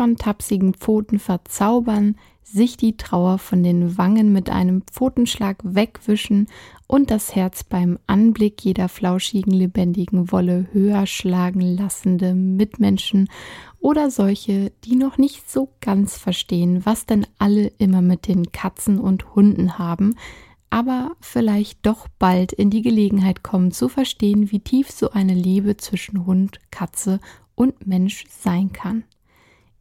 von tapsigen Pfoten verzaubern, sich die Trauer von den Wangen mit einem Pfotenschlag wegwischen und das Herz beim Anblick jeder flauschigen, lebendigen Wolle höher schlagen lassende Mitmenschen oder solche, die noch nicht so ganz verstehen, was denn alle immer mit den Katzen und Hunden haben, aber vielleicht doch bald in die Gelegenheit kommen zu verstehen, wie tief so eine Liebe zwischen Hund, Katze und Mensch sein kann.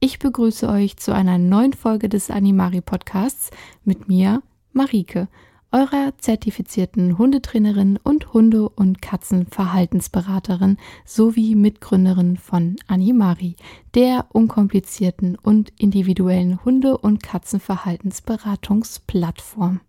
Ich begrüße euch zu einer neuen Folge des Animari Podcasts mit mir, Marike, eurer zertifizierten Hundetrainerin und Hunde- und Katzenverhaltensberaterin sowie Mitgründerin von Animari, der unkomplizierten und individuellen Hunde- und Katzenverhaltensberatungsplattform.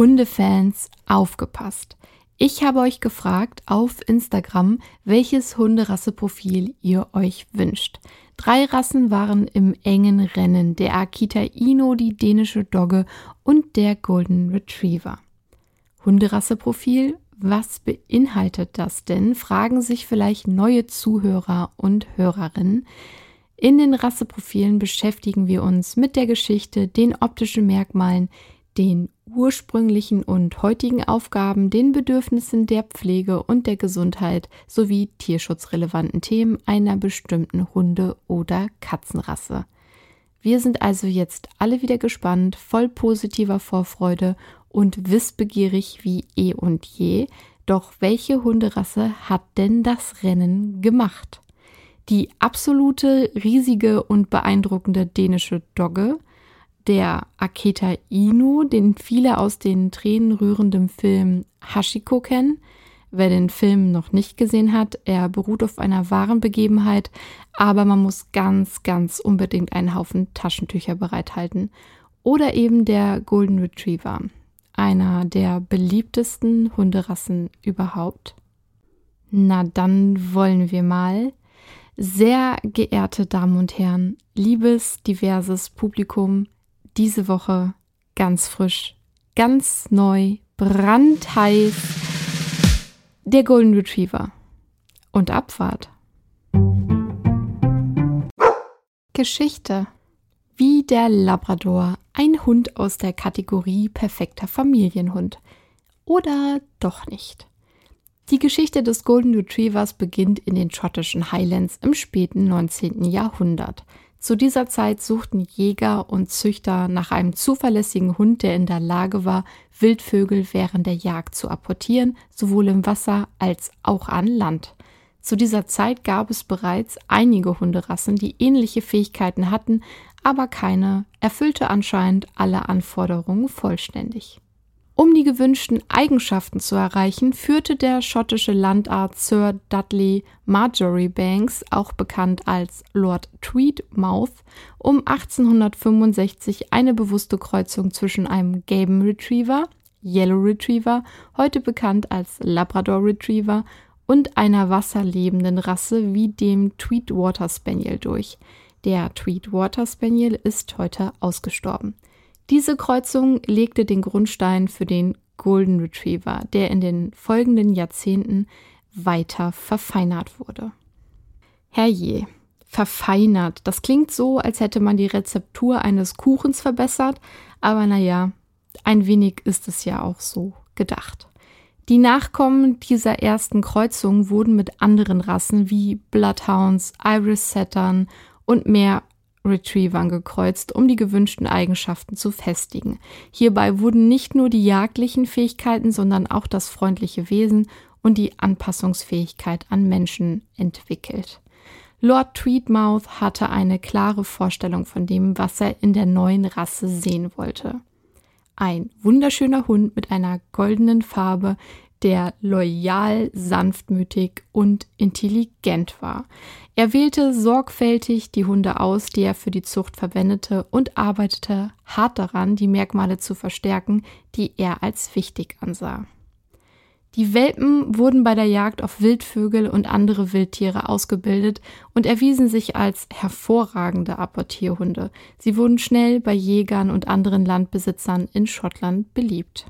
Hundefans, aufgepasst! Ich habe euch gefragt auf Instagram, welches Hunderasseprofil ihr euch wünscht. Drei Rassen waren im engen Rennen: der Akita Ino, die dänische Dogge und der Golden Retriever. Hunderasseprofil, was beinhaltet das denn? Fragen sich vielleicht neue Zuhörer und Hörerinnen. In den Rasseprofilen beschäftigen wir uns mit der Geschichte, den optischen Merkmalen, den ursprünglichen und heutigen Aufgaben, den Bedürfnissen der Pflege und der Gesundheit sowie tierschutzrelevanten Themen einer bestimmten Hunde- oder Katzenrasse. Wir sind also jetzt alle wieder gespannt, voll positiver Vorfreude und wissbegierig wie eh und je. Doch welche Hunderasse hat denn das Rennen gemacht? Die absolute, riesige und beeindruckende dänische Dogge, der Aketa Inu, den viele aus den tränenrührenden Film Hashiko kennen. Wer den Film noch nicht gesehen hat, er beruht auf einer wahren Begebenheit, aber man muss ganz, ganz unbedingt einen Haufen Taschentücher bereithalten. Oder eben der Golden Retriever, einer der beliebtesten Hunderassen überhaupt. Na dann wollen wir mal. Sehr geehrte Damen und Herren, liebes diverses Publikum, diese Woche ganz frisch, ganz neu, brandheiß der Golden Retriever und Abfahrt. Geschichte. Wie der Labrador, ein Hund aus der Kategorie perfekter Familienhund. Oder doch nicht. Die Geschichte des Golden Retrievers beginnt in den schottischen Highlands im späten 19. Jahrhundert. Zu dieser Zeit suchten Jäger und Züchter nach einem zuverlässigen Hund, der in der Lage war, Wildvögel während der Jagd zu apportieren, sowohl im Wasser als auch an Land. Zu dieser Zeit gab es bereits einige Hunderassen, die ähnliche Fähigkeiten hatten, aber keine erfüllte anscheinend alle Anforderungen vollständig. Um die gewünschten Eigenschaften zu erreichen, führte der schottische Landarzt Sir Dudley Marjoribanks, auch bekannt als Lord Tweedmouth, um 1865 eine bewusste Kreuzung zwischen einem gelben Retriever, Yellow Retriever, heute bekannt als Labrador Retriever, und einer wasserlebenden Rasse wie dem Tweedwater Spaniel durch. Der Tweedwater Spaniel ist heute ausgestorben. Diese Kreuzung legte den Grundstein für den Golden Retriever, der in den folgenden Jahrzehnten weiter verfeinert wurde. Herrje, verfeinert. Das klingt so, als hätte man die Rezeptur eines Kuchens verbessert, aber naja, ein wenig ist es ja auch so gedacht. Die Nachkommen dieser ersten Kreuzung wurden mit anderen Rassen wie Bloodhounds, Irish Settern und mehr Retrievern gekreuzt, um die gewünschten Eigenschaften zu festigen. Hierbei wurden nicht nur die jagdlichen Fähigkeiten, sondern auch das freundliche Wesen und die Anpassungsfähigkeit an Menschen entwickelt. Lord Tweedmouth hatte eine klare Vorstellung von dem, was er in der neuen Rasse sehen wollte. Ein wunderschöner Hund mit einer goldenen Farbe, der loyal, sanftmütig und intelligent war. Er wählte sorgfältig die Hunde aus, die er für die Zucht verwendete, und arbeitete hart daran, die Merkmale zu verstärken, die er als wichtig ansah. Die Welpen wurden bei der Jagd auf Wildvögel und andere Wildtiere ausgebildet und erwiesen sich als hervorragende Apportierhunde. Sie wurden schnell bei Jägern und anderen Landbesitzern in Schottland beliebt.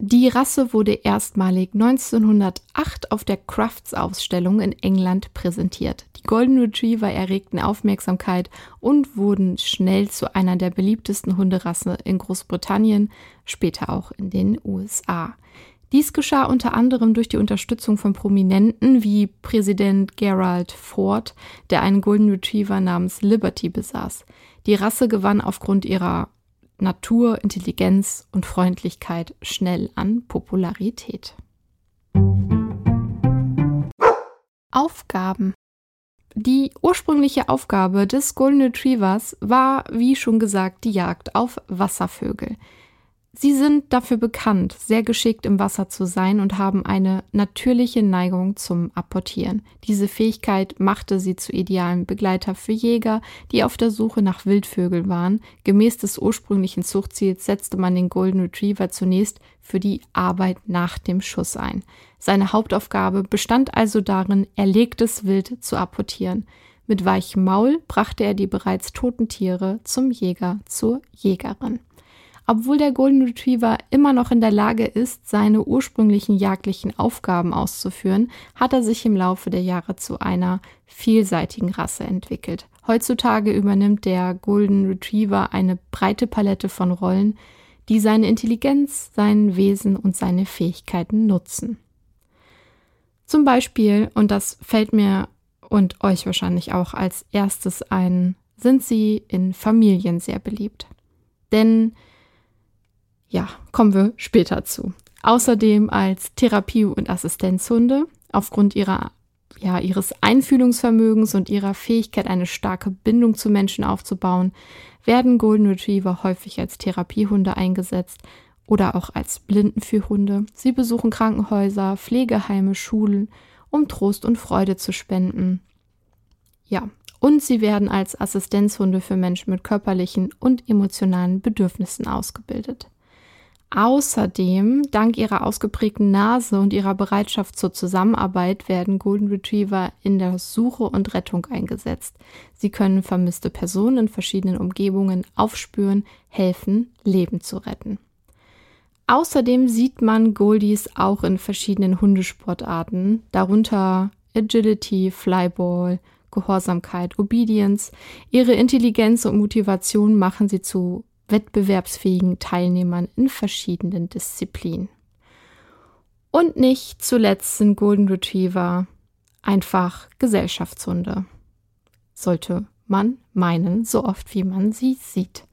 Die Rasse wurde erstmalig 1908 auf der Crafts-Ausstellung in England präsentiert. Die Golden Retriever erregten Aufmerksamkeit und wurden schnell zu einer der beliebtesten Hunderassen in Großbritannien, später auch in den USA. Dies geschah unter anderem durch die Unterstützung von Prominenten wie Präsident Gerald Ford, der einen Golden Retriever namens Liberty besaß. Die Rasse gewann aufgrund ihrer Natur, Intelligenz und Freundlichkeit schnell an Popularität. Aufgaben die ursprüngliche Aufgabe des Golden Retrievers war, wie schon gesagt, die Jagd auf Wasservögel. Sie sind dafür bekannt, sehr geschickt im Wasser zu sein und haben eine natürliche Neigung zum Apportieren. Diese Fähigkeit machte sie zu idealen Begleiter für Jäger, die auf der Suche nach Wildvögeln waren. Gemäß des ursprünglichen Zuchtziels setzte man den Golden Retriever zunächst für die Arbeit nach dem Schuss ein. Seine Hauptaufgabe bestand also darin, erlegtes Wild zu apportieren. Mit weichem Maul brachte er die bereits toten Tiere zum Jäger, zur Jägerin. Obwohl der Golden Retriever immer noch in der Lage ist, seine ursprünglichen jagdlichen Aufgaben auszuführen, hat er sich im Laufe der Jahre zu einer vielseitigen Rasse entwickelt. Heutzutage übernimmt der Golden Retriever eine breite Palette von Rollen, die seine Intelligenz, sein Wesen und seine Fähigkeiten nutzen. Zum Beispiel, und das fällt mir und euch wahrscheinlich auch als erstes ein, sind sie in Familien sehr beliebt. Denn ja, kommen wir später zu. Außerdem als Therapie- und Assistenzhunde aufgrund ihrer ja, ihres Einfühlungsvermögens und ihrer Fähigkeit, eine starke Bindung zu Menschen aufzubauen, werden Golden Retriever häufig als Therapiehunde eingesetzt oder auch als Blindenführhunde. Sie besuchen Krankenhäuser, Pflegeheime, Schulen, um Trost und Freude zu spenden. Ja, und sie werden als Assistenzhunde für Menschen mit körperlichen und emotionalen Bedürfnissen ausgebildet. Außerdem, dank ihrer ausgeprägten Nase und ihrer Bereitschaft zur Zusammenarbeit, werden Golden Retriever in der Suche und Rettung eingesetzt. Sie können vermisste Personen in verschiedenen Umgebungen aufspüren, helfen, Leben zu retten. Außerdem sieht man Goldies auch in verschiedenen Hundesportarten, darunter Agility, Flyball, Gehorsamkeit, Obedience. Ihre Intelligenz und Motivation machen sie zu wettbewerbsfähigen Teilnehmern in verschiedenen Disziplinen. Und nicht zuletzt sind Golden Retriever einfach Gesellschaftshunde. Sollte man meinen, so oft wie man sie sieht.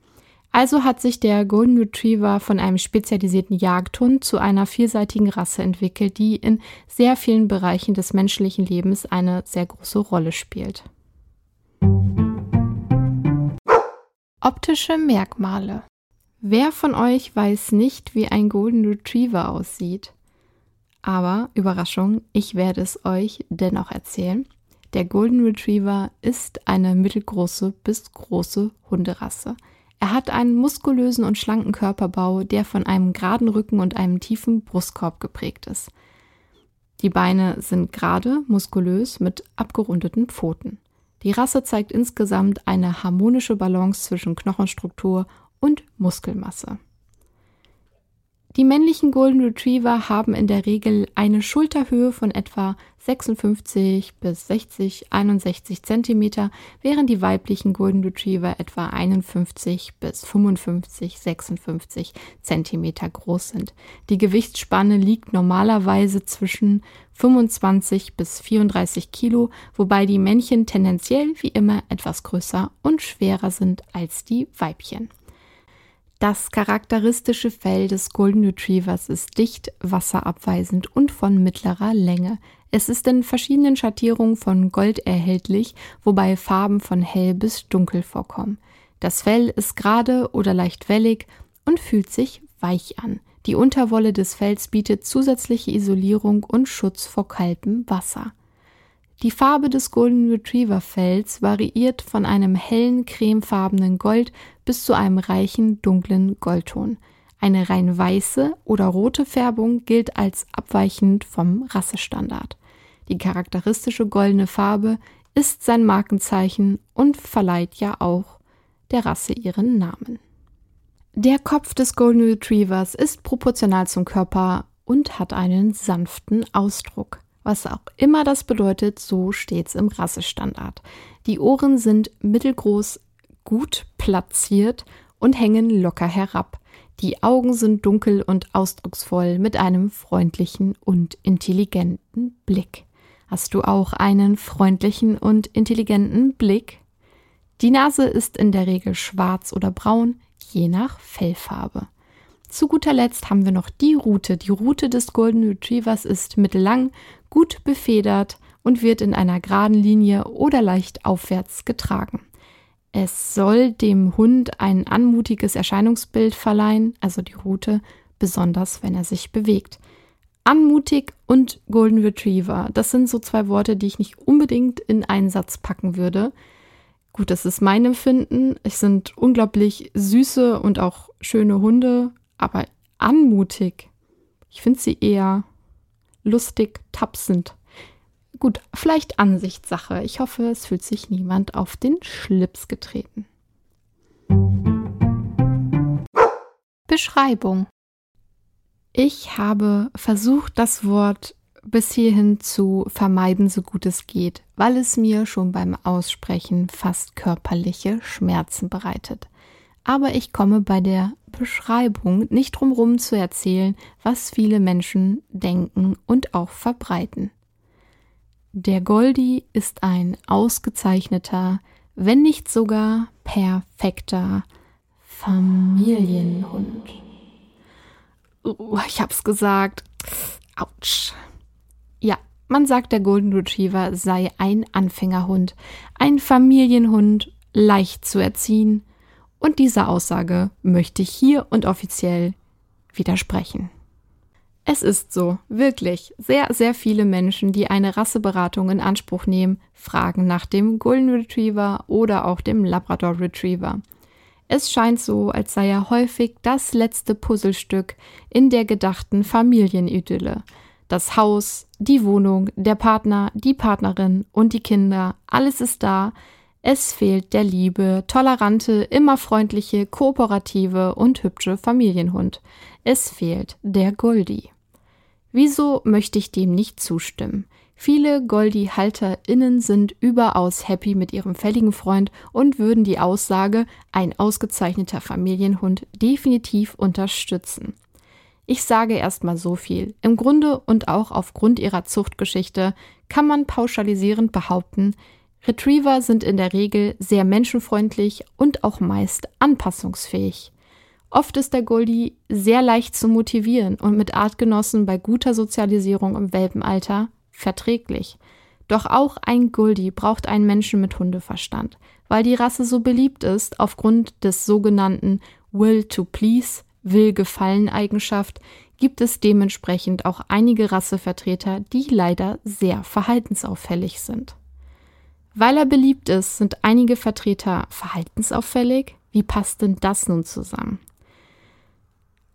Also hat sich der Golden Retriever von einem spezialisierten Jagdhund zu einer vielseitigen Rasse entwickelt, die in sehr vielen Bereichen des menschlichen Lebens eine sehr große Rolle spielt. Optische Merkmale. Wer von euch weiß nicht, wie ein Golden Retriever aussieht? Aber Überraschung, ich werde es euch dennoch erzählen. Der Golden Retriever ist eine mittelgroße bis große Hunderasse. Er hat einen muskulösen und schlanken Körperbau, der von einem geraden Rücken und einem tiefen Brustkorb geprägt ist. Die Beine sind gerade, muskulös mit abgerundeten Pfoten. Die Rasse zeigt insgesamt eine harmonische Balance zwischen Knochenstruktur und Muskelmasse. Die männlichen Golden Retriever haben in der Regel eine Schulterhöhe von etwa 56 bis 60, 61 cm, während die weiblichen Golden Retriever etwa 51 bis 55, 56 cm groß sind. Die Gewichtsspanne liegt normalerweise zwischen 25 bis 34 Kilo, wobei die Männchen tendenziell wie immer etwas größer und schwerer sind als die Weibchen. Das charakteristische Fell des Golden Retrievers ist dicht, wasserabweisend und von mittlerer Länge. Es ist in verschiedenen Schattierungen von Gold erhältlich, wobei Farben von hell bis dunkel vorkommen. Das Fell ist gerade oder leicht wellig und fühlt sich weich an. Die Unterwolle des Fells bietet zusätzliche Isolierung und Schutz vor kaltem Wasser. Die Farbe des Golden Retriever Fells variiert von einem hellen cremefarbenen Gold bis zu einem reichen dunklen Goldton. Eine rein weiße oder rote Färbung gilt als abweichend vom Rassestandard. Die charakteristische goldene Farbe ist sein Markenzeichen und verleiht ja auch der Rasse ihren Namen. Der Kopf des Golden Retrievers ist proportional zum Körper und hat einen sanften Ausdruck. Was auch immer das bedeutet, so steht's im Rassestandard. Die Ohren sind mittelgroß, gut platziert und hängen locker herab. Die Augen sind dunkel und ausdrucksvoll mit einem freundlichen und intelligenten Blick. Hast du auch einen freundlichen und intelligenten Blick? Die Nase ist in der Regel schwarz oder braun, je nach Fellfarbe. Zu guter Letzt haben wir noch die Rute. Die Rute des Golden Retrievers ist mittellang, gut befedert und wird in einer geraden Linie oder leicht aufwärts getragen. Es soll dem Hund ein anmutiges Erscheinungsbild verleihen, also die Rute, besonders wenn er sich bewegt. Anmutig und Golden Retriever, das sind so zwei Worte, die ich nicht unbedingt in einen Satz packen würde. Gut, das ist mein Empfinden. Es sind unglaublich süße und auch schöne Hunde, aber anmutig. Ich finde sie eher lustig, tapsend. Gut, vielleicht Ansichtssache. Ich hoffe, es fühlt sich niemand auf den Schlips getreten. Beschreibung. Ich habe versucht, das Wort bis hierhin zu vermeiden, so gut es geht, weil es mir schon beim Aussprechen fast körperliche Schmerzen bereitet aber ich komme bei der Beschreibung nicht drum herum zu erzählen, was viele Menschen denken und auch verbreiten. Der Goldi ist ein ausgezeichneter, wenn nicht sogar perfekter Familienhund. Uh, ich hab's gesagt. Autsch. Ja, man sagt, der Golden Retriever sei ein Anfängerhund, ein Familienhund, leicht zu erziehen, und dieser Aussage möchte ich hier und offiziell widersprechen. Es ist so, wirklich, sehr, sehr viele Menschen, die eine Rasseberatung in Anspruch nehmen, fragen nach dem Golden Retriever oder auch dem Labrador Retriever. Es scheint so, als sei er häufig das letzte Puzzlestück in der gedachten Familienidylle. Das Haus, die Wohnung, der Partner, die Partnerin und die Kinder, alles ist da, es fehlt der liebe, tolerante, immer freundliche, kooperative und hübsche Familienhund. Es fehlt der Goldi. Wieso möchte ich dem nicht zustimmen? Viele Goldi-HalterInnen sind überaus happy mit ihrem fälligen Freund und würden die Aussage, ein ausgezeichneter Familienhund, definitiv unterstützen. Ich sage erstmal so viel. Im Grunde und auch aufgrund ihrer Zuchtgeschichte kann man pauschalisierend behaupten, Retriever sind in der Regel sehr menschenfreundlich und auch meist anpassungsfähig. Oft ist der Goldie sehr leicht zu motivieren und mit Artgenossen bei guter Sozialisierung im Welpenalter verträglich. Doch auch ein Goldie braucht einen Menschen mit Hundeverstand, weil die Rasse so beliebt ist aufgrund des sogenannten Will to Please, Will gefallen Eigenschaft, gibt es dementsprechend auch einige Rassevertreter, die leider sehr verhaltensauffällig sind. Weil er beliebt ist, sind einige Vertreter verhaltensauffällig. Wie passt denn das nun zusammen?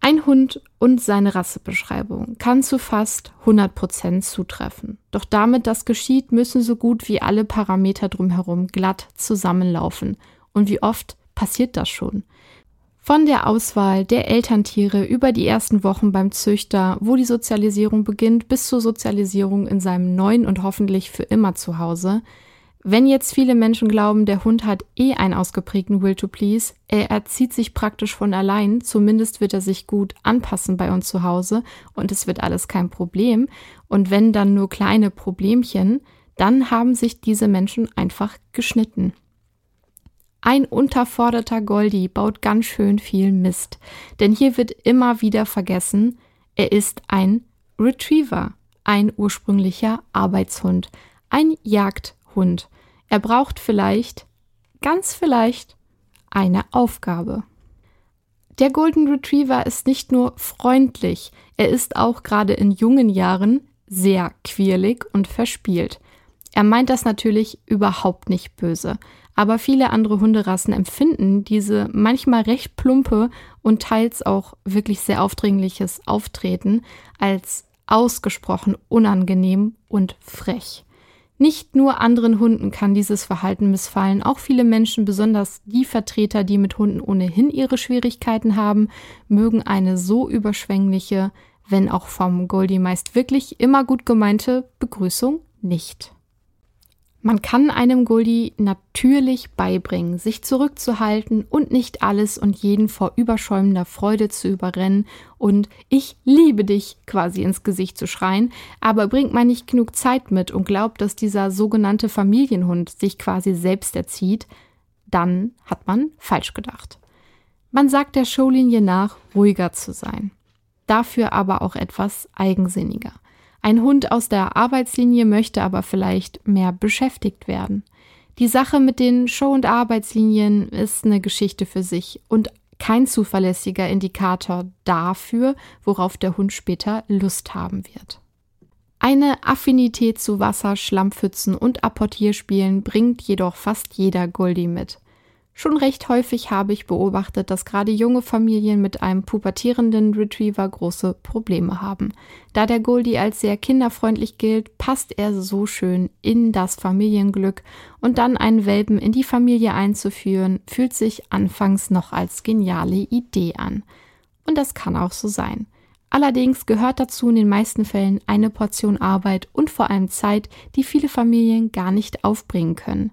Ein Hund und seine Rassebeschreibung kann zu fast 100% zutreffen. Doch damit das geschieht, müssen so gut wie alle Parameter drumherum glatt zusammenlaufen. Und wie oft passiert das schon? Von der Auswahl der Elterntiere über die ersten Wochen beim Züchter, wo die Sozialisierung beginnt, bis zur Sozialisierung in seinem neuen und hoffentlich für immer Zuhause, wenn jetzt viele Menschen glauben, der Hund hat eh einen ausgeprägten Will to Please, er erzieht sich praktisch von allein, zumindest wird er sich gut anpassen bei uns zu Hause und es wird alles kein Problem. Und wenn dann nur kleine Problemchen, dann haben sich diese Menschen einfach geschnitten. Ein unterforderter Goldi baut ganz schön viel Mist, denn hier wird immer wieder vergessen, er ist ein Retriever, ein ursprünglicher Arbeitshund, ein Jagdhund. Er braucht vielleicht, ganz vielleicht, eine Aufgabe. Der Golden Retriever ist nicht nur freundlich, er ist auch gerade in jungen Jahren sehr quirlig und verspielt. Er meint das natürlich überhaupt nicht böse, aber viele andere Hunderassen empfinden diese manchmal recht plumpe und teils auch wirklich sehr aufdringliches Auftreten als ausgesprochen unangenehm und frech. Nicht nur anderen Hunden kann dieses Verhalten missfallen, auch viele Menschen, besonders die Vertreter, die mit Hunden ohnehin ihre Schwierigkeiten haben, mögen eine so überschwängliche, wenn auch vom Goldie meist wirklich immer gut gemeinte Begrüßung nicht. Man kann einem Goldie natürlich beibringen, sich zurückzuhalten und nicht alles und jeden vor überschäumender Freude zu überrennen und ich liebe dich quasi ins Gesicht zu schreien, aber bringt man nicht genug Zeit mit und glaubt, dass dieser sogenannte Familienhund sich quasi selbst erzieht, dann hat man falsch gedacht. Man sagt der Showlinie nach, ruhiger zu sein. Dafür aber auch etwas eigensinniger. Ein Hund aus der Arbeitslinie möchte aber vielleicht mehr beschäftigt werden. Die Sache mit den Show- und Arbeitslinien ist eine Geschichte für sich und kein zuverlässiger Indikator dafür, worauf der Hund später Lust haben wird. Eine Affinität zu Wasser, Schlammpfützen und Apportierspielen bringt jedoch fast jeder Goldie mit. Schon recht häufig habe ich beobachtet, dass gerade junge Familien mit einem pubertierenden Retriever große Probleme haben. Da der Goldie als sehr kinderfreundlich gilt, passt er so schön in das Familienglück und dann einen Welpen in die Familie einzuführen, fühlt sich anfangs noch als geniale Idee an. Und das kann auch so sein. Allerdings gehört dazu in den meisten Fällen eine Portion Arbeit und vor allem Zeit, die viele Familien gar nicht aufbringen können.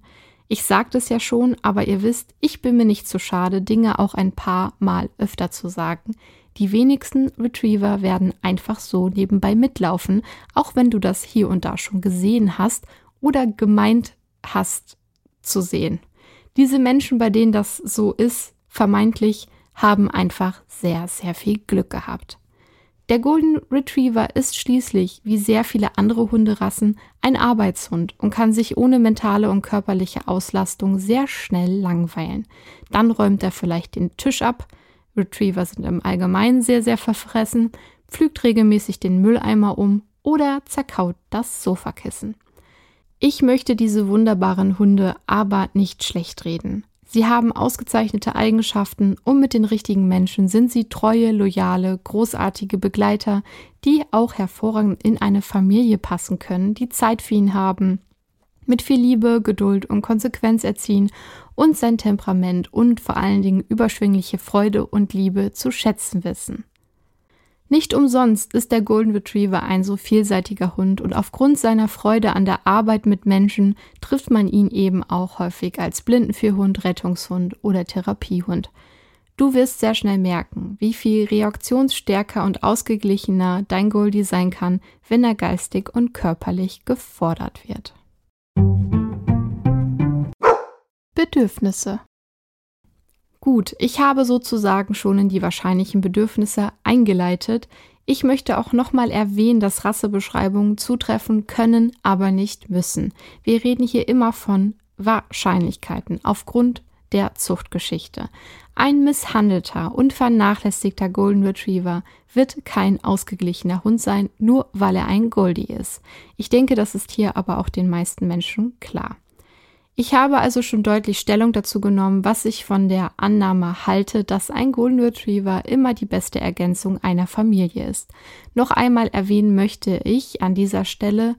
Ich sagte es ja schon, aber ihr wisst, ich bin mir nicht zu so schade, Dinge auch ein paar Mal öfter zu sagen. Die wenigsten Retriever werden einfach so nebenbei mitlaufen, auch wenn du das hier und da schon gesehen hast oder gemeint hast zu sehen. Diese Menschen, bei denen das so ist, vermeintlich, haben einfach sehr, sehr viel Glück gehabt. Der Golden Retriever ist schließlich, wie sehr viele andere Hunderassen, ein Arbeitshund und kann sich ohne mentale und körperliche Auslastung sehr schnell langweilen. Dann räumt er vielleicht den Tisch ab, Retriever sind im Allgemeinen sehr, sehr verfressen, pflügt regelmäßig den Mülleimer um oder zerkaut das Sofakissen. Ich möchte diese wunderbaren Hunde aber nicht schlecht reden. Sie haben ausgezeichnete Eigenschaften und mit den richtigen Menschen sind sie treue, loyale, großartige Begleiter, die auch hervorragend in eine Familie passen können, die Zeit für ihn haben, mit viel Liebe, Geduld und Konsequenz erziehen und sein Temperament und vor allen Dingen überschwingliche Freude und Liebe zu schätzen wissen. Nicht umsonst ist der Golden Retriever ein so vielseitiger Hund und aufgrund seiner Freude an der Arbeit mit Menschen trifft man ihn eben auch häufig als Blindenführhund, Rettungshund oder Therapiehund. Du wirst sehr schnell merken, wie viel reaktionsstärker und ausgeglichener dein Goldie sein kann, wenn er geistig und körperlich gefordert wird. Bedürfnisse Gut, ich habe sozusagen schon in die wahrscheinlichen Bedürfnisse eingeleitet. Ich möchte auch nochmal erwähnen, dass Rassebeschreibungen zutreffen können, aber nicht müssen. Wir reden hier immer von Wahrscheinlichkeiten aufgrund der Zuchtgeschichte. Ein misshandelter und vernachlässigter Golden Retriever wird kein ausgeglichener Hund sein, nur weil er ein Goldie ist. Ich denke, das ist hier aber auch den meisten Menschen klar. Ich habe also schon deutlich Stellung dazu genommen, was ich von der Annahme halte, dass ein Golden Retriever immer die beste Ergänzung einer Familie ist. Noch einmal erwähnen möchte ich an dieser Stelle,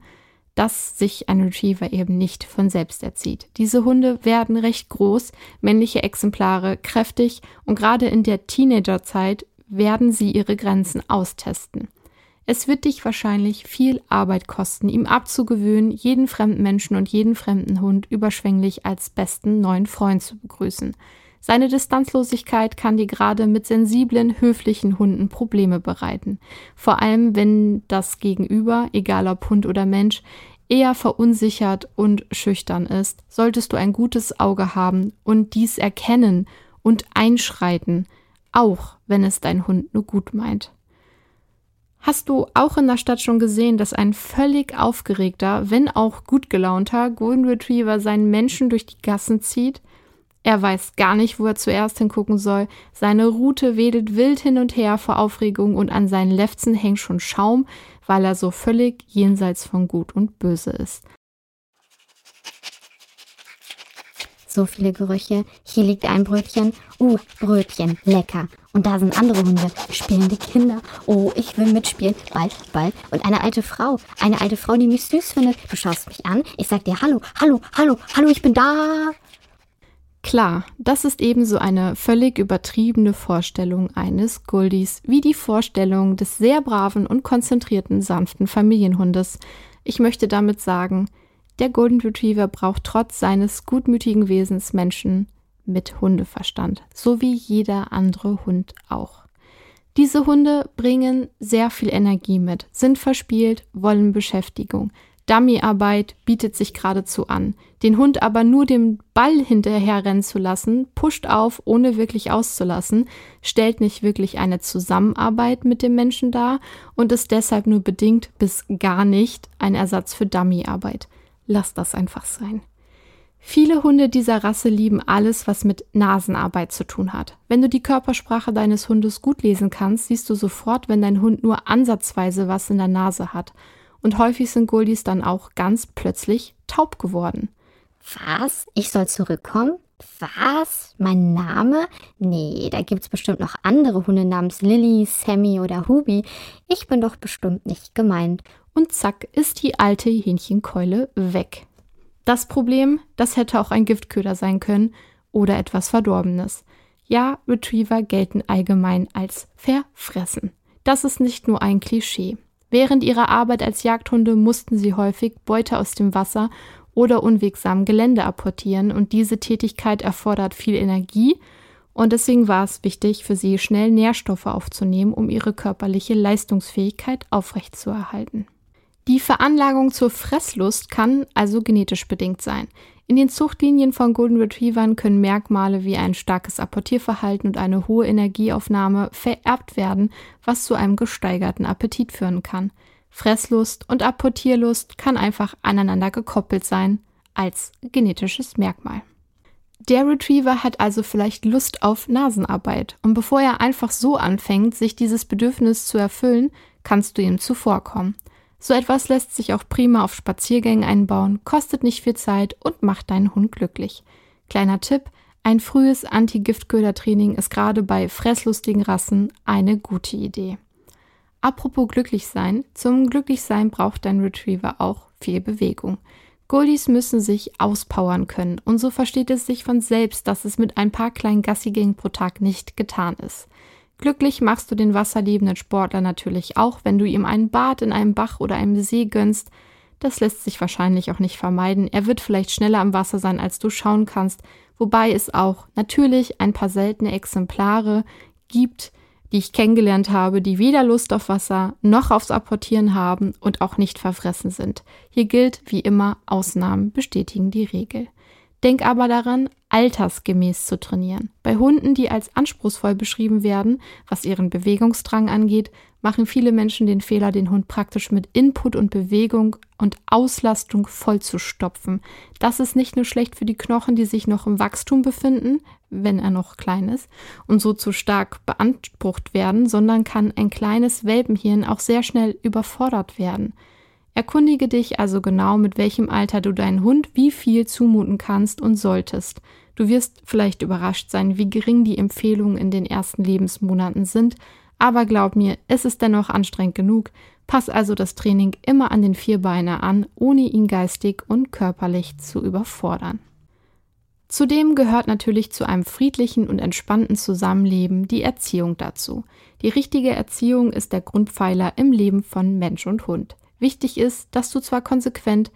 dass sich ein Retriever eben nicht von selbst erzieht. Diese Hunde werden recht groß, männliche Exemplare kräftig und gerade in der Teenagerzeit werden sie ihre Grenzen austesten. Es wird dich wahrscheinlich viel Arbeit kosten, ihm abzugewöhnen, jeden fremden Menschen und jeden fremden Hund überschwänglich als besten neuen Freund zu begrüßen. Seine Distanzlosigkeit kann dir gerade mit sensiblen, höflichen Hunden Probleme bereiten. Vor allem, wenn das Gegenüber, egal ob Hund oder Mensch, eher verunsichert und schüchtern ist, solltest du ein gutes Auge haben und dies erkennen und einschreiten, auch wenn es dein Hund nur gut meint. Hast du auch in der Stadt schon gesehen, dass ein völlig aufgeregter, wenn auch gut gelaunter Golden Retriever seinen Menschen durch die Gassen zieht? Er weiß gar nicht, wo er zuerst hingucken soll. Seine Rute wedelt wild hin und her vor Aufregung und an seinen Lefzen hängt schon Schaum, weil er so völlig jenseits von Gut und Böse ist. so viele Gerüche. Hier liegt ein Brötchen. Uh, Brötchen, lecker. Und da sind andere Hunde, spielende Kinder. Oh, ich will mitspielen. Ball, Ball. Und eine alte Frau. Eine alte Frau, die mich süß findet. Du schaust mich an. Ich sag dir Hallo, Hallo, Hallo, Hallo, ich bin da. Klar, das ist ebenso eine völlig übertriebene Vorstellung eines Goldies, wie die Vorstellung des sehr braven und konzentrierten, sanften Familienhundes. Ich möchte damit sagen, der Golden Retriever braucht trotz seines gutmütigen Wesens Menschen mit Hundeverstand, so wie jeder andere Hund auch. Diese Hunde bringen sehr viel Energie mit, sind verspielt, wollen Beschäftigung, Dummyarbeit bietet sich geradezu an. Den Hund aber nur dem Ball hinterherrennen zu lassen, pusht auf, ohne wirklich auszulassen, stellt nicht wirklich eine Zusammenarbeit mit dem Menschen dar und ist deshalb nur bedingt bis gar nicht ein Ersatz für Dummyarbeit. Lass das einfach sein. Viele Hunde dieser Rasse lieben alles, was mit Nasenarbeit zu tun hat. Wenn du die Körpersprache deines Hundes gut lesen kannst, siehst du sofort, wenn dein Hund nur ansatzweise was in der Nase hat und häufig sind Goldies dann auch ganz plötzlich taub geworden. Was? Ich soll zurückkommen? Was? Mein Name? Nee, da gibt's bestimmt noch andere Hunde namens Lilly, Sammy oder Hubi. Ich bin doch bestimmt nicht gemeint. Und zack ist die alte Hähnchenkeule weg. Das Problem, das hätte auch ein Giftköder sein können oder etwas Verdorbenes. Ja, Retriever gelten allgemein als verfressen. Das ist nicht nur ein Klischee. Während ihrer Arbeit als Jagdhunde mussten sie häufig Beute aus dem Wasser oder unwegsam Gelände apportieren und diese Tätigkeit erfordert viel Energie und deswegen war es wichtig für sie schnell Nährstoffe aufzunehmen, um ihre körperliche Leistungsfähigkeit aufrechtzuerhalten. Die Veranlagung zur Fresslust kann also genetisch bedingt sein. In den Zuchtlinien von Golden Retrievern können Merkmale wie ein starkes Apportierverhalten und eine hohe Energieaufnahme vererbt werden, was zu einem gesteigerten Appetit führen kann. Fresslust und Apportierlust kann einfach aneinander gekoppelt sein als genetisches Merkmal. Der Retriever hat also vielleicht Lust auf Nasenarbeit und bevor er einfach so anfängt, sich dieses Bedürfnis zu erfüllen, kannst du ihm zuvorkommen. So etwas lässt sich auch prima auf Spaziergängen einbauen, kostet nicht viel Zeit und macht deinen Hund glücklich. Kleiner Tipp, ein frühes Anti-Giftköder-Training ist gerade bei fresslustigen Rassen eine gute Idee. Apropos glücklich sein, zum Glücklichsein braucht dein Retriever auch viel Bewegung. Goldies müssen sich auspowern können und so versteht es sich von selbst, dass es mit ein paar kleinen Gassigängen pro Tag nicht getan ist. Glücklich machst du den wasserliebenden Sportler natürlich auch, wenn du ihm ein Bad in einem Bach oder einem See gönnst. Das lässt sich wahrscheinlich auch nicht vermeiden. Er wird vielleicht schneller am Wasser sein, als du schauen kannst, wobei es auch natürlich ein paar seltene Exemplare gibt, die ich kennengelernt habe, die weder Lust auf Wasser noch aufs Apportieren haben und auch nicht verfressen sind. Hier gilt wie immer, Ausnahmen bestätigen die Regel. Denk aber daran, altersgemäß zu trainieren. Bei Hunden, die als anspruchsvoll beschrieben werden, was ihren Bewegungsdrang angeht, machen viele Menschen den Fehler, den Hund praktisch mit Input und Bewegung und Auslastung vollzustopfen. Das ist nicht nur schlecht für die Knochen, die sich noch im Wachstum befinden, wenn er noch klein ist, und so zu stark beansprucht werden, sondern kann ein kleines Welpenhirn auch sehr schnell überfordert werden. Erkundige dich also genau, mit welchem Alter du deinen Hund wie viel zumuten kannst und solltest. Du wirst vielleicht überrascht sein, wie gering die Empfehlungen in den ersten Lebensmonaten sind, aber glaub mir, es ist dennoch anstrengend genug. Pass also das Training immer an den Vierbeiner an, ohne ihn geistig und körperlich zu überfordern. Zudem gehört natürlich zu einem friedlichen und entspannten Zusammenleben die Erziehung dazu. Die richtige Erziehung ist der Grundpfeiler im Leben von Mensch und Hund. Wichtig ist, dass du zwar konsequent,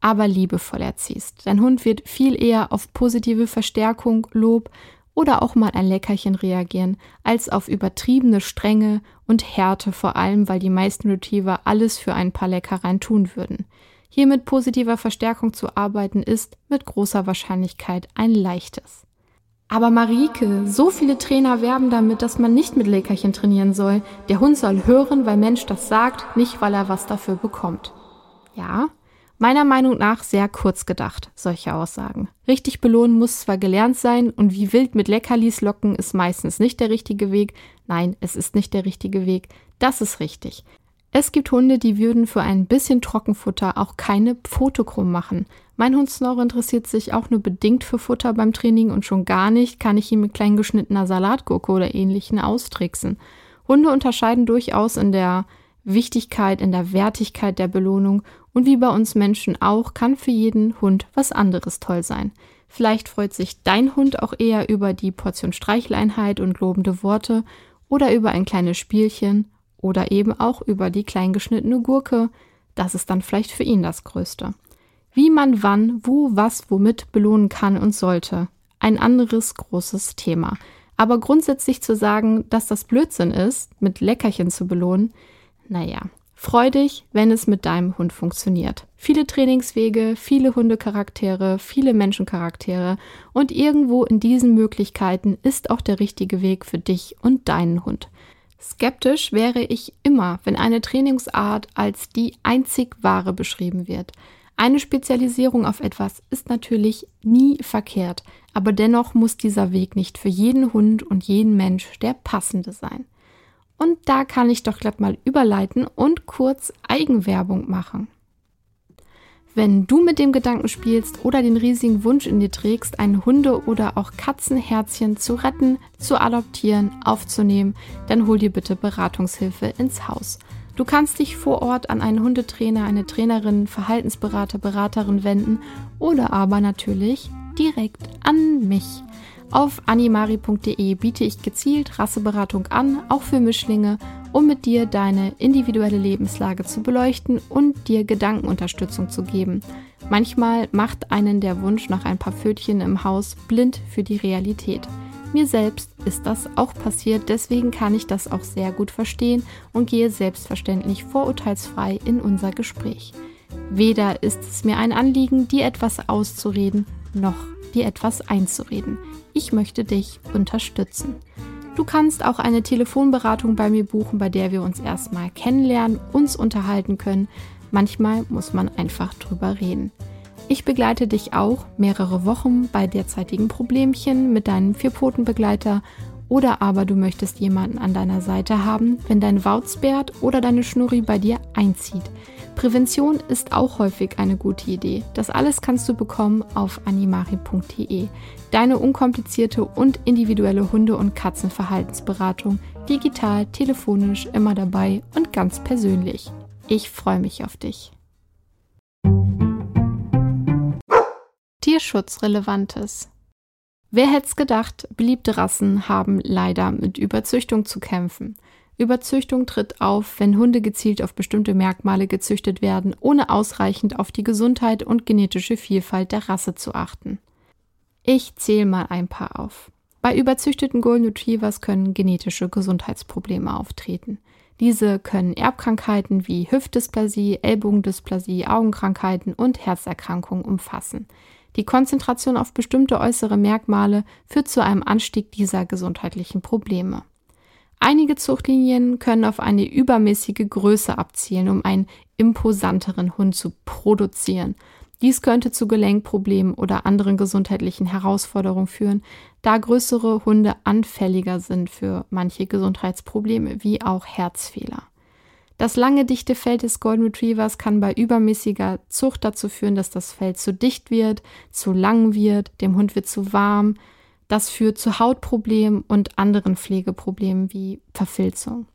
aber liebevoll erziehst. Dein Hund wird viel eher auf positive Verstärkung, Lob oder auch mal ein Leckerchen reagieren, als auf übertriebene Strenge und Härte, vor allem weil die meisten Retriever alles für ein paar Leckereien tun würden. Hier mit positiver Verstärkung zu arbeiten ist mit großer Wahrscheinlichkeit ein leichtes. Aber Marike, so viele Trainer werben damit, dass man nicht mit Leckerchen trainieren soll. Der Hund soll hören, weil Mensch das sagt, nicht weil er was dafür bekommt. Ja, meiner Meinung nach sehr kurz gedacht, solche Aussagen. Richtig belohnen muss zwar gelernt sein und wie wild mit Leckerlis locken ist meistens nicht der richtige Weg. Nein, es ist nicht der richtige Weg. Das ist richtig. Es gibt Hunde, die würden für ein bisschen Trockenfutter auch keine krumm machen. Mein Hund Snorre interessiert sich auch nur bedingt für Futter beim Training und schon gar nicht kann ich ihn mit klein geschnittener Salatgurke oder ähnlichen austricksen. Hunde unterscheiden durchaus in der Wichtigkeit, in der Wertigkeit der Belohnung und wie bei uns Menschen auch, kann für jeden Hund was anderes toll sein. Vielleicht freut sich dein Hund auch eher über die Portion Streichleinheit und lobende Worte oder über ein kleines Spielchen oder eben auch über die kleingeschnittene Gurke. Das ist dann vielleicht für ihn das Größte. Wie man wann, wo, was, womit belohnen kann und sollte. Ein anderes großes Thema. Aber grundsätzlich zu sagen, dass das Blödsinn ist, mit Leckerchen zu belohnen, naja, freu dich, wenn es mit deinem Hund funktioniert. Viele Trainingswege, viele Hundecharaktere, viele Menschencharaktere und irgendwo in diesen Möglichkeiten ist auch der richtige Weg für dich und deinen Hund. Skeptisch wäre ich immer, wenn eine Trainingsart als die einzig wahre beschrieben wird. Eine Spezialisierung auf etwas ist natürlich nie verkehrt, aber dennoch muss dieser Weg nicht für jeden Hund und jeden Mensch der passende sein. Und da kann ich doch glatt mal überleiten und kurz Eigenwerbung machen. Wenn du mit dem Gedanken spielst oder den riesigen Wunsch in dir trägst, ein Hunde- oder auch Katzenherzchen zu retten, zu adoptieren, aufzunehmen, dann hol dir bitte Beratungshilfe ins Haus. Du kannst dich vor Ort an einen Hundetrainer, eine Trainerin, Verhaltensberater, Beraterin wenden oder aber natürlich direkt an mich. Auf animari.de biete ich gezielt Rasseberatung an, auch für Mischlinge um mit dir deine individuelle Lebenslage zu beleuchten und dir Gedankenunterstützung zu geben. Manchmal macht einen der Wunsch nach ein paar Pfötchen im Haus blind für die Realität. Mir selbst ist das auch passiert, deswegen kann ich das auch sehr gut verstehen und gehe selbstverständlich vorurteilsfrei in unser Gespräch. Weder ist es mir ein Anliegen, dir etwas auszureden, noch dir etwas einzureden. Ich möchte dich unterstützen. Du kannst auch eine Telefonberatung bei mir buchen, bei der wir uns erstmal kennenlernen, uns unterhalten können. Manchmal muss man einfach drüber reden. Ich begleite dich auch mehrere Wochen bei derzeitigen Problemchen mit deinem Vierpfotenbegleiter oder aber du möchtest jemanden an deiner Seite haben, wenn dein Wauzbärt oder deine Schnurri bei dir einzieht. Prävention ist auch häufig eine gute Idee. Das alles kannst du bekommen auf animari.de. Deine unkomplizierte und individuelle Hunde- und Katzenverhaltensberatung, digital, telefonisch, immer dabei und ganz persönlich. Ich freue mich auf dich. Tierschutzrelevantes. Wer hätte es gedacht, beliebte Rassen haben leider mit Überzüchtung zu kämpfen. Überzüchtung tritt auf, wenn Hunde gezielt auf bestimmte Merkmale gezüchtet werden, ohne ausreichend auf die Gesundheit und genetische Vielfalt der Rasse zu achten. Ich zähle mal ein paar auf. Bei überzüchteten Golden Retrievers können genetische Gesundheitsprobleme auftreten. Diese können Erbkrankheiten wie Hüftdysplasie, Ellbogendysplasie, Augenkrankheiten und Herzerkrankungen umfassen. Die Konzentration auf bestimmte äußere Merkmale führt zu einem Anstieg dieser gesundheitlichen Probleme. Einige Zuchtlinien können auf eine übermäßige Größe abzielen, um einen imposanteren Hund zu produzieren. Dies könnte zu Gelenkproblemen oder anderen gesundheitlichen Herausforderungen führen, da größere Hunde anfälliger sind für manche Gesundheitsprobleme wie auch Herzfehler. Das lange dichte Fell des Golden Retrievers kann bei übermäßiger Zucht dazu führen, dass das Fell zu dicht wird, zu lang wird, dem Hund wird zu warm, das führt zu Hautproblemen und anderen Pflegeproblemen wie Verfilzung.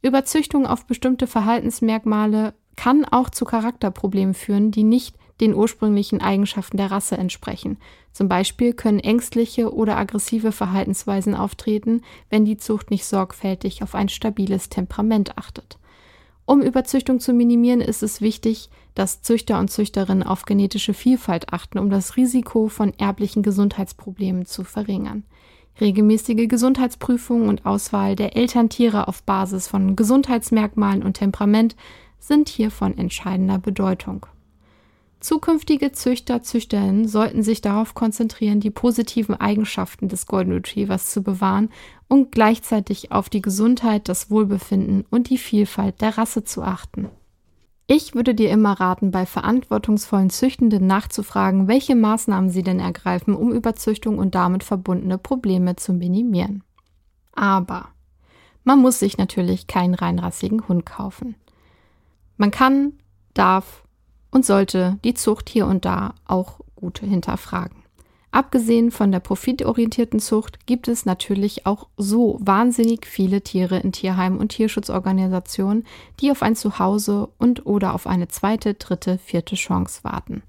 Überzüchtung auf bestimmte Verhaltensmerkmale kann auch zu Charakterproblemen führen, die nicht den ursprünglichen Eigenschaften der Rasse entsprechen. Zum Beispiel können ängstliche oder aggressive Verhaltensweisen auftreten, wenn die Zucht nicht sorgfältig auf ein stabiles Temperament achtet. Um Überzüchtung zu minimieren, ist es wichtig, dass Züchter und Züchterinnen auf genetische Vielfalt achten, um das Risiko von erblichen Gesundheitsproblemen zu verringern. Regelmäßige Gesundheitsprüfungen und Auswahl der Elterntiere auf Basis von Gesundheitsmerkmalen und Temperament sind hier von entscheidender Bedeutung. Zukünftige Züchter, Züchterinnen sollten sich darauf konzentrieren, die positiven Eigenschaften des Golden Retrievers zu bewahren und gleichzeitig auf die Gesundheit, das Wohlbefinden und die Vielfalt der Rasse zu achten. Ich würde dir immer raten, bei verantwortungsvollen Züchtenden nachzufragen, welche Maßnahmen sie denn ergreifen, um Überzüchtung und damit verbundene Probleme zu minimieren. Aber man muss sich natürlich keinen reinrassigen Hund kaufen. Man kann, darf und sollte die Zucht hier und da auch gut hinterfragen. Abgesehen von der profitorientierten Zucht gibt es natürlich auch so wahnsinnig viele Tiere in Tierheimen und Tierschutzorganisationen, die auf ein Zuhause und oder auf eine zweite, dritte, vierte Chance warten.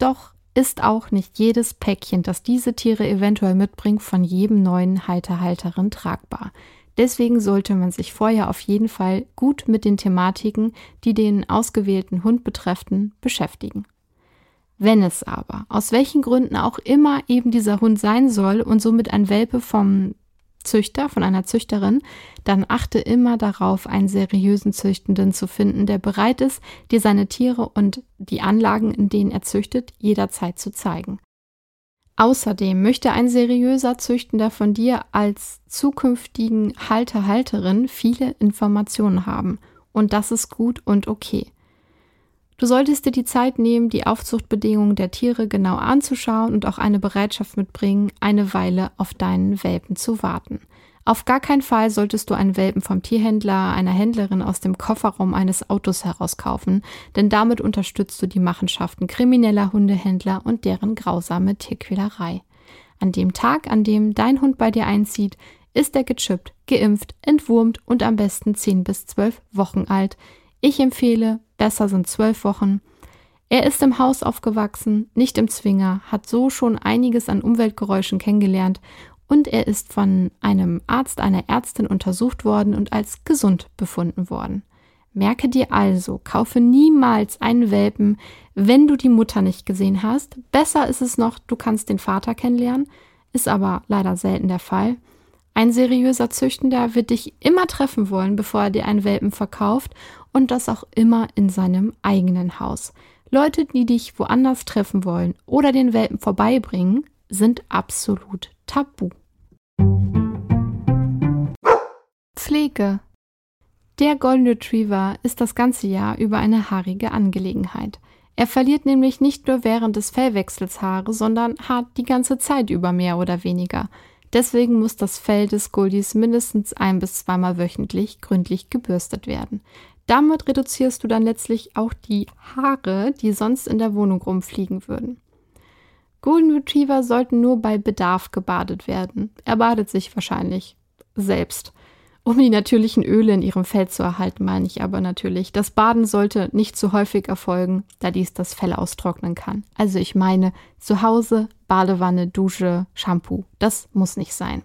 Doch ist auch nicht jedes Päckchen, das diese Tiere eventuell mitbringt, von jedem neuen Halterhalterin tragbar. Deswegen sollte man sich vorher auf jeden Fall gut mit den Thematiken, die den ausgewählten Hund betreffen, beschäftigen. Wenn es aber, aus welchen Gründen auch immer eben dieser Hund sein soll und somit ein Welpe vom Züchter, von einer Züchterin, dann achte immer darauf, einen seriösen Züchtenden zu finden, der bereit ist, dir seine Tiere und die Anlagen, in denen er züchtet, jederzeit zu zeigen. Außerdem möchte ein seriöser Züchtender von dir als zukünftigen Halter, Halterin viele Informationen haben. Und das ist gut und okay. Du solltest dir die Zeit nehmen, die Aufzuchtbedingungen der Tiere genau anzuschauen und auch eine Bereitschaft mitbringen, eine Weile auf deinen Welpen zu warten. Auf gar keinen Fall solltest du einen Welpen vom Tierhändler, einer Händlerin aus dem Kofferraum eines Autos herauskaufen, denn damit unterstützt du die Machenschaften krimineller Hundehändler und deren grausame Tierquälerei. An dem Tag, an dem dein Hund bei dir einzieht, ist er gechippt, geimpft, entwurmt und am besten 10 bis 12 Wochen alt. Ich empfehle, besser sind zwölf Wochen. Er ist im Haus aufgewachsen, nicht im Zwinger, hat so schon einiges an Umweltgeräuschen kennengelernt und er ist von einem Arzt, einer Ärztin untersucht worden und als gesund befunden worden. Merke dir also, kaufe niemals einen Welpen, wenn du die Mutter nicht gesehen hast. Besser ist es noch, du kannst den Vater kennenlernen, ist aber leider selten der Fall. Ein seriöser Züchtender wird dich immer treffen wollen, bevor er dir einen Welpen verkauft und das auch immer in seinem eigenen Haus. Leute, die dich woanders treffen wollen oder den Welpen vorbeibringen, sind absolut tabu. Pflege. Der Golden Retriever ist das ganze Jahr über eine haarige Angelegenheit. Er verliert nämlich nicht nur während des Fellwechsels Haare, sondern hat die ganze Zeit über mehr oder weniger. Deswegen muss das Fell des Goldies mindestens ein bis zweimal wöchentlich gründlich gebürstet werden. Damit reduzierst du dann letztlich auch die Haare, die sonst in der Wohnung rumfliegen würden. Golden Retriever sollten nur bei Bedarf gebadet werden. Er badet sich wahrscheinlich selbst. Um die natürlichen Öle in ihrem Fell zu erhalten, meine ich aber natürlich. Das Baden sollte nicht zu häufig erfolgen, da dies das Fell austrocknen kann. Also ich meine zu Hause, Badewanne, Dusche, Shampoo. Das muss nicht sein.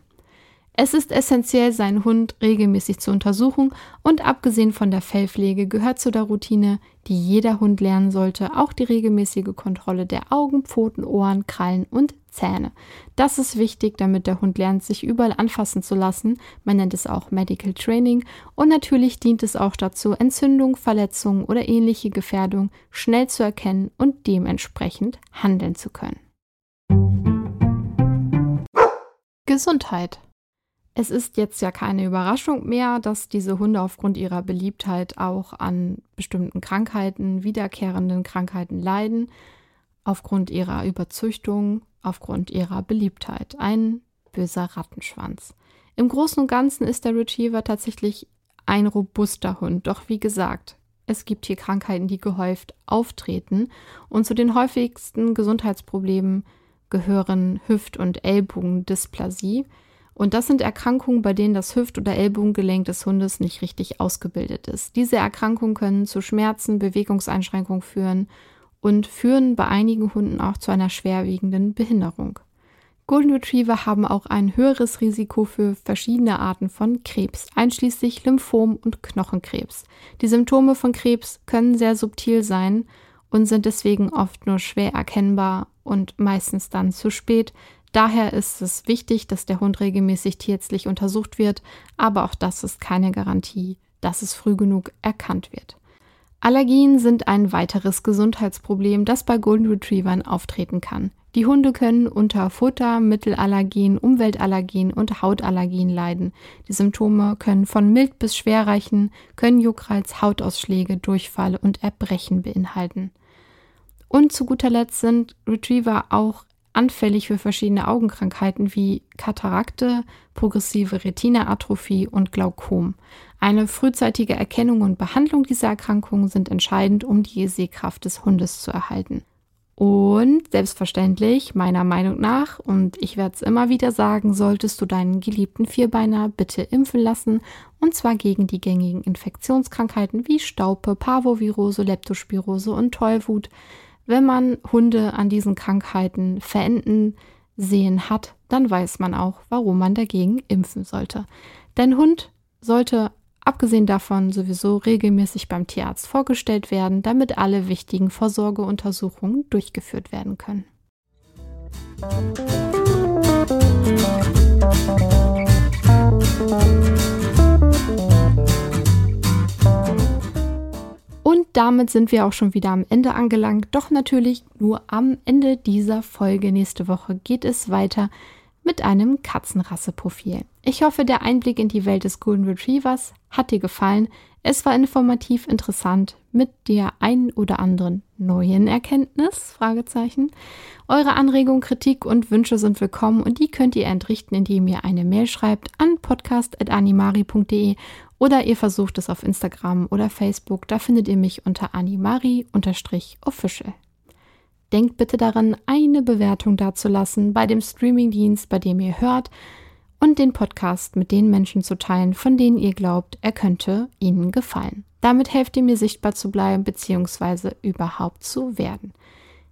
Es ist essentiell, seinen Hund regelmäßig zu untersuchen und abgesehen von der Fellpflege gehört zu der Routine, die jeder Hund lernen sollte, auch die regelmäßige Kontrolle der Augen, Pfoten, Ohren, Krallen und Zähne. Das ist wichtig, damit der Hund lernt, sich überall anfassen zu lassen. Man nennt es auch Medical Training. Und natürlich dient es auch dazu, Entzündung, Verletzungen oder ähnliche Gefährdung schnell zu erkennen und dementsprechend handeln zu können. Gesundheit. Es ist jetzt ja keine Überraschung mehr, dass diese Hunde aufgrund ihrer Beliebtheit auch an bestimmten Krankheiten, wiederkehrenden Krankheiten leiden, aufgrund ihrer Überzüchtung, aufgrund ihrer Beliebtheit. Ein böser Rattenschwanz. Im Großen und Ganzen ist der Retriever tatsächlich ein robuster Hund, doch wie gesagt, es gibt hier Krankheiten, die gehäuft auftreten und zu den häufigsten Gesundheitsproblemen gehören Hüft- und Ellbogendysplasie, und das sind Erkrankungen, bei denen das Hüft- oder Ellbogengelenk des Hundes nicht richtig ausgebildet ist. Diese Erkrankungen können zu Schmerzen, Bewegungseinschränkungen führen und führen bei einigen Hunden auch zu einer schwerwiegenden Behinderung. Golden Retriever haben auch ein höheres Risiko für verschiedene Arten von Krebs, einschließlich Lymphom und Knochenkrebs. Die Symptome von Krebs können sehr subtil sein und sind deswegen oft nur schwer erkennbar und meistens dann zu spät, Daher ist es wichtig, dass der Hund regelmäßig tierärztlich untersucht wird, aber auch das ist keine Garantie, dass es früh genug erkannt wird. Allergien sind ein weiteres Gesundheitsproblem, das bei Golden Retrievern auftreten kann. Die Hunde können unter Futter, Mittelallergien, Umweltallergien und Hautallergien leiden. Die Symptome können von mild bis schwer reichen, können Juckreiz, Hautausschläge, Durchfall und Erbrechen beinhalten. Und zu guter Letzt sind Retriever auch anfällig für verschiedene Augenkrankheiten wie Katarakte, progressive Retinaatrophie und Glaukom. Eine frühzeitige Erkennung und Behandlung dieser Erkrankungen sind entscheidend, um die Sehkraft des Hundes zu erhalten. Und selbstverständlich, meiner Meinung nach, und ich werde es immer wieder sagen, solltest du deinen geliebten Vierbeiner bitte impfen lassen, und zwar gegen die gängigen Infektionskrankheiten wie Staupe, Parvovirose, Leptospirose und Tollwut. Wenn man Hunde an diesen Krankheiten verenden sehen hat, dann weiß man auch, warum man dagegen impfen sollte. Dein Hund sollte abgesehen davon sowieso regelmäßig beim Tierarzt vorgestellt werden, damit alle wichtigen Vorsorgeuntersuchungen durchgeführt werden können. Damit sind wir auch schon wieder am Ende angelangt. Doch natürlich nur am Ende dieser Folge nächste Woche geht es weiter mit einem Katzenrasseprofil. Ich hoffe, der Einblick in die Welt des Golden Retrievers hat dir gefallen. Es war informativ interessant mit der ein oder anderen neuen Erkenntnis? Fragezeichen. Eure Anregungen, Kritik und Wünsche sind willkommen und die könnt ihr entrichten, indem ihr eine Mail schreibt an podcast.animari.de oder ihr versucht es auf Instagram oder Facebook. Da findet ihr mich unter animari-official. Denkt bitte daran, eine Bewertung dazulassen bei dem Streamingdienst, bei dem ihr hört und den Podcast mit den Menschen zu teilen, von denen ihr glaubt, er könnte ihnen gefallen. Damit helft ihr mir sichtbar zu bleiben bzw. überhaupt zu werden.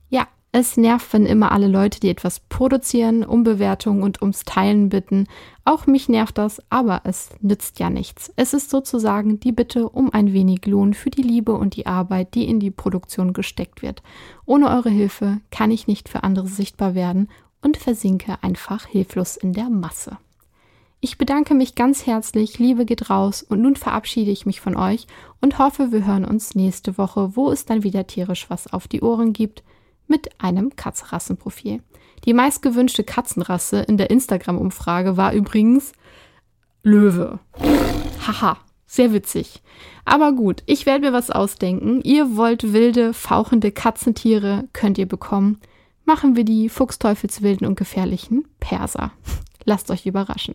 Ja, es nervt, wenn immer alle Leute, die etwas produzieren, um Bewertungen und ums Teilen bitten. Auch mich nervt das, aber es nützt ja nichts. Es ist sozusagen die Bitte um ein wenig Lohn für die Liebe und die Arbeit, die in die Produktion gesteckt wird. Ohne eure Hilfe kann ich nicht für andere sichtbar werden und versinke einfach hilflos in der Masse. Ich bedanke mich ganz herzlich, Liebe geht raus und nun verabschiede ich mich von euch und hoffe, wir hören uns nächste Woche, wo es dann wieder tierisch was auf die Ohren gibt mit einem Katzrassenprofil. Die meistgewünschte Katzenrasse in der Instagram-Umfrage war übrigens Löwe. Haha, sehr witzig. Aber gut, ich werde mir was ausdenken. Ihr wollt wilde, fauchende Katzentiere, könnt ihr bekommen. Machen wir die Fuchsteufelswilden und gefährlichen Perser. Lasst euch überraschen.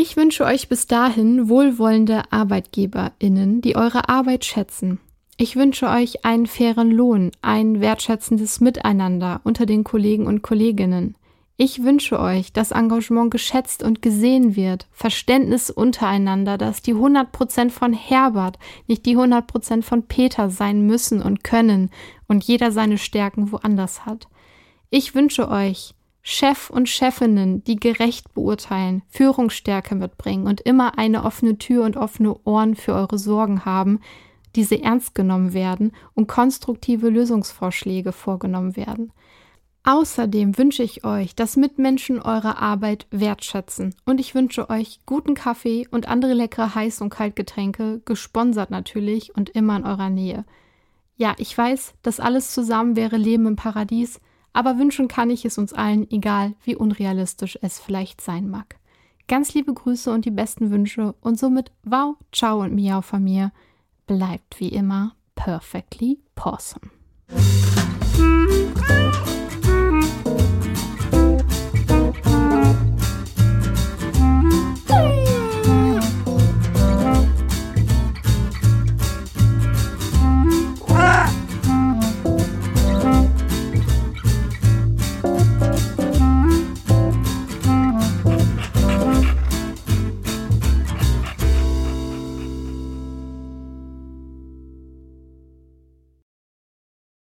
Ich wünsche euch bis dahin wohlwollende ArbeitgeberInnen, die eure Arbeit schätzen ich wünsche euch einen fairen Lohn, ein wertschätzendes Miteinander unter den Kollegen und Kolleginnen. Ich wünsche euch, dass Engagement geschätzt und gesehen wird, Verständnis untereinander, dass die 100% von Herbert nicht die 100% von Peter sein müssen und können und jeder seine Stärken woanders hat. Ich wünsche euch Chef und Chefinnen, die gerecht beurteilen, Führungsstärke mitbringen und immer eine offene Tür und offene Ohren für eure Sorgen haben, diese ernst genommen werden und konstruktive Lösungsvorschläge vorgenommen werden. Außerdem wünsche ich euch, dass Mitmenschen eure Arbeit wertschätzen und ich wünsche euch guten Kaffee und andere leckere Heiß- und Kaltgetränke, gesponsert natürlich und immer in eurer Nähe. Ja, ich weiß, das alles zusammen wäre Leben im Paradies, aber wünschen kann ich es uns allen, egal wie unrealistisch es vielleicht sein mag. Ganz liebe Grüße und die besten Wünsche und somit wow, ciao und miau von mir bleibt wie immer perfectly awesome.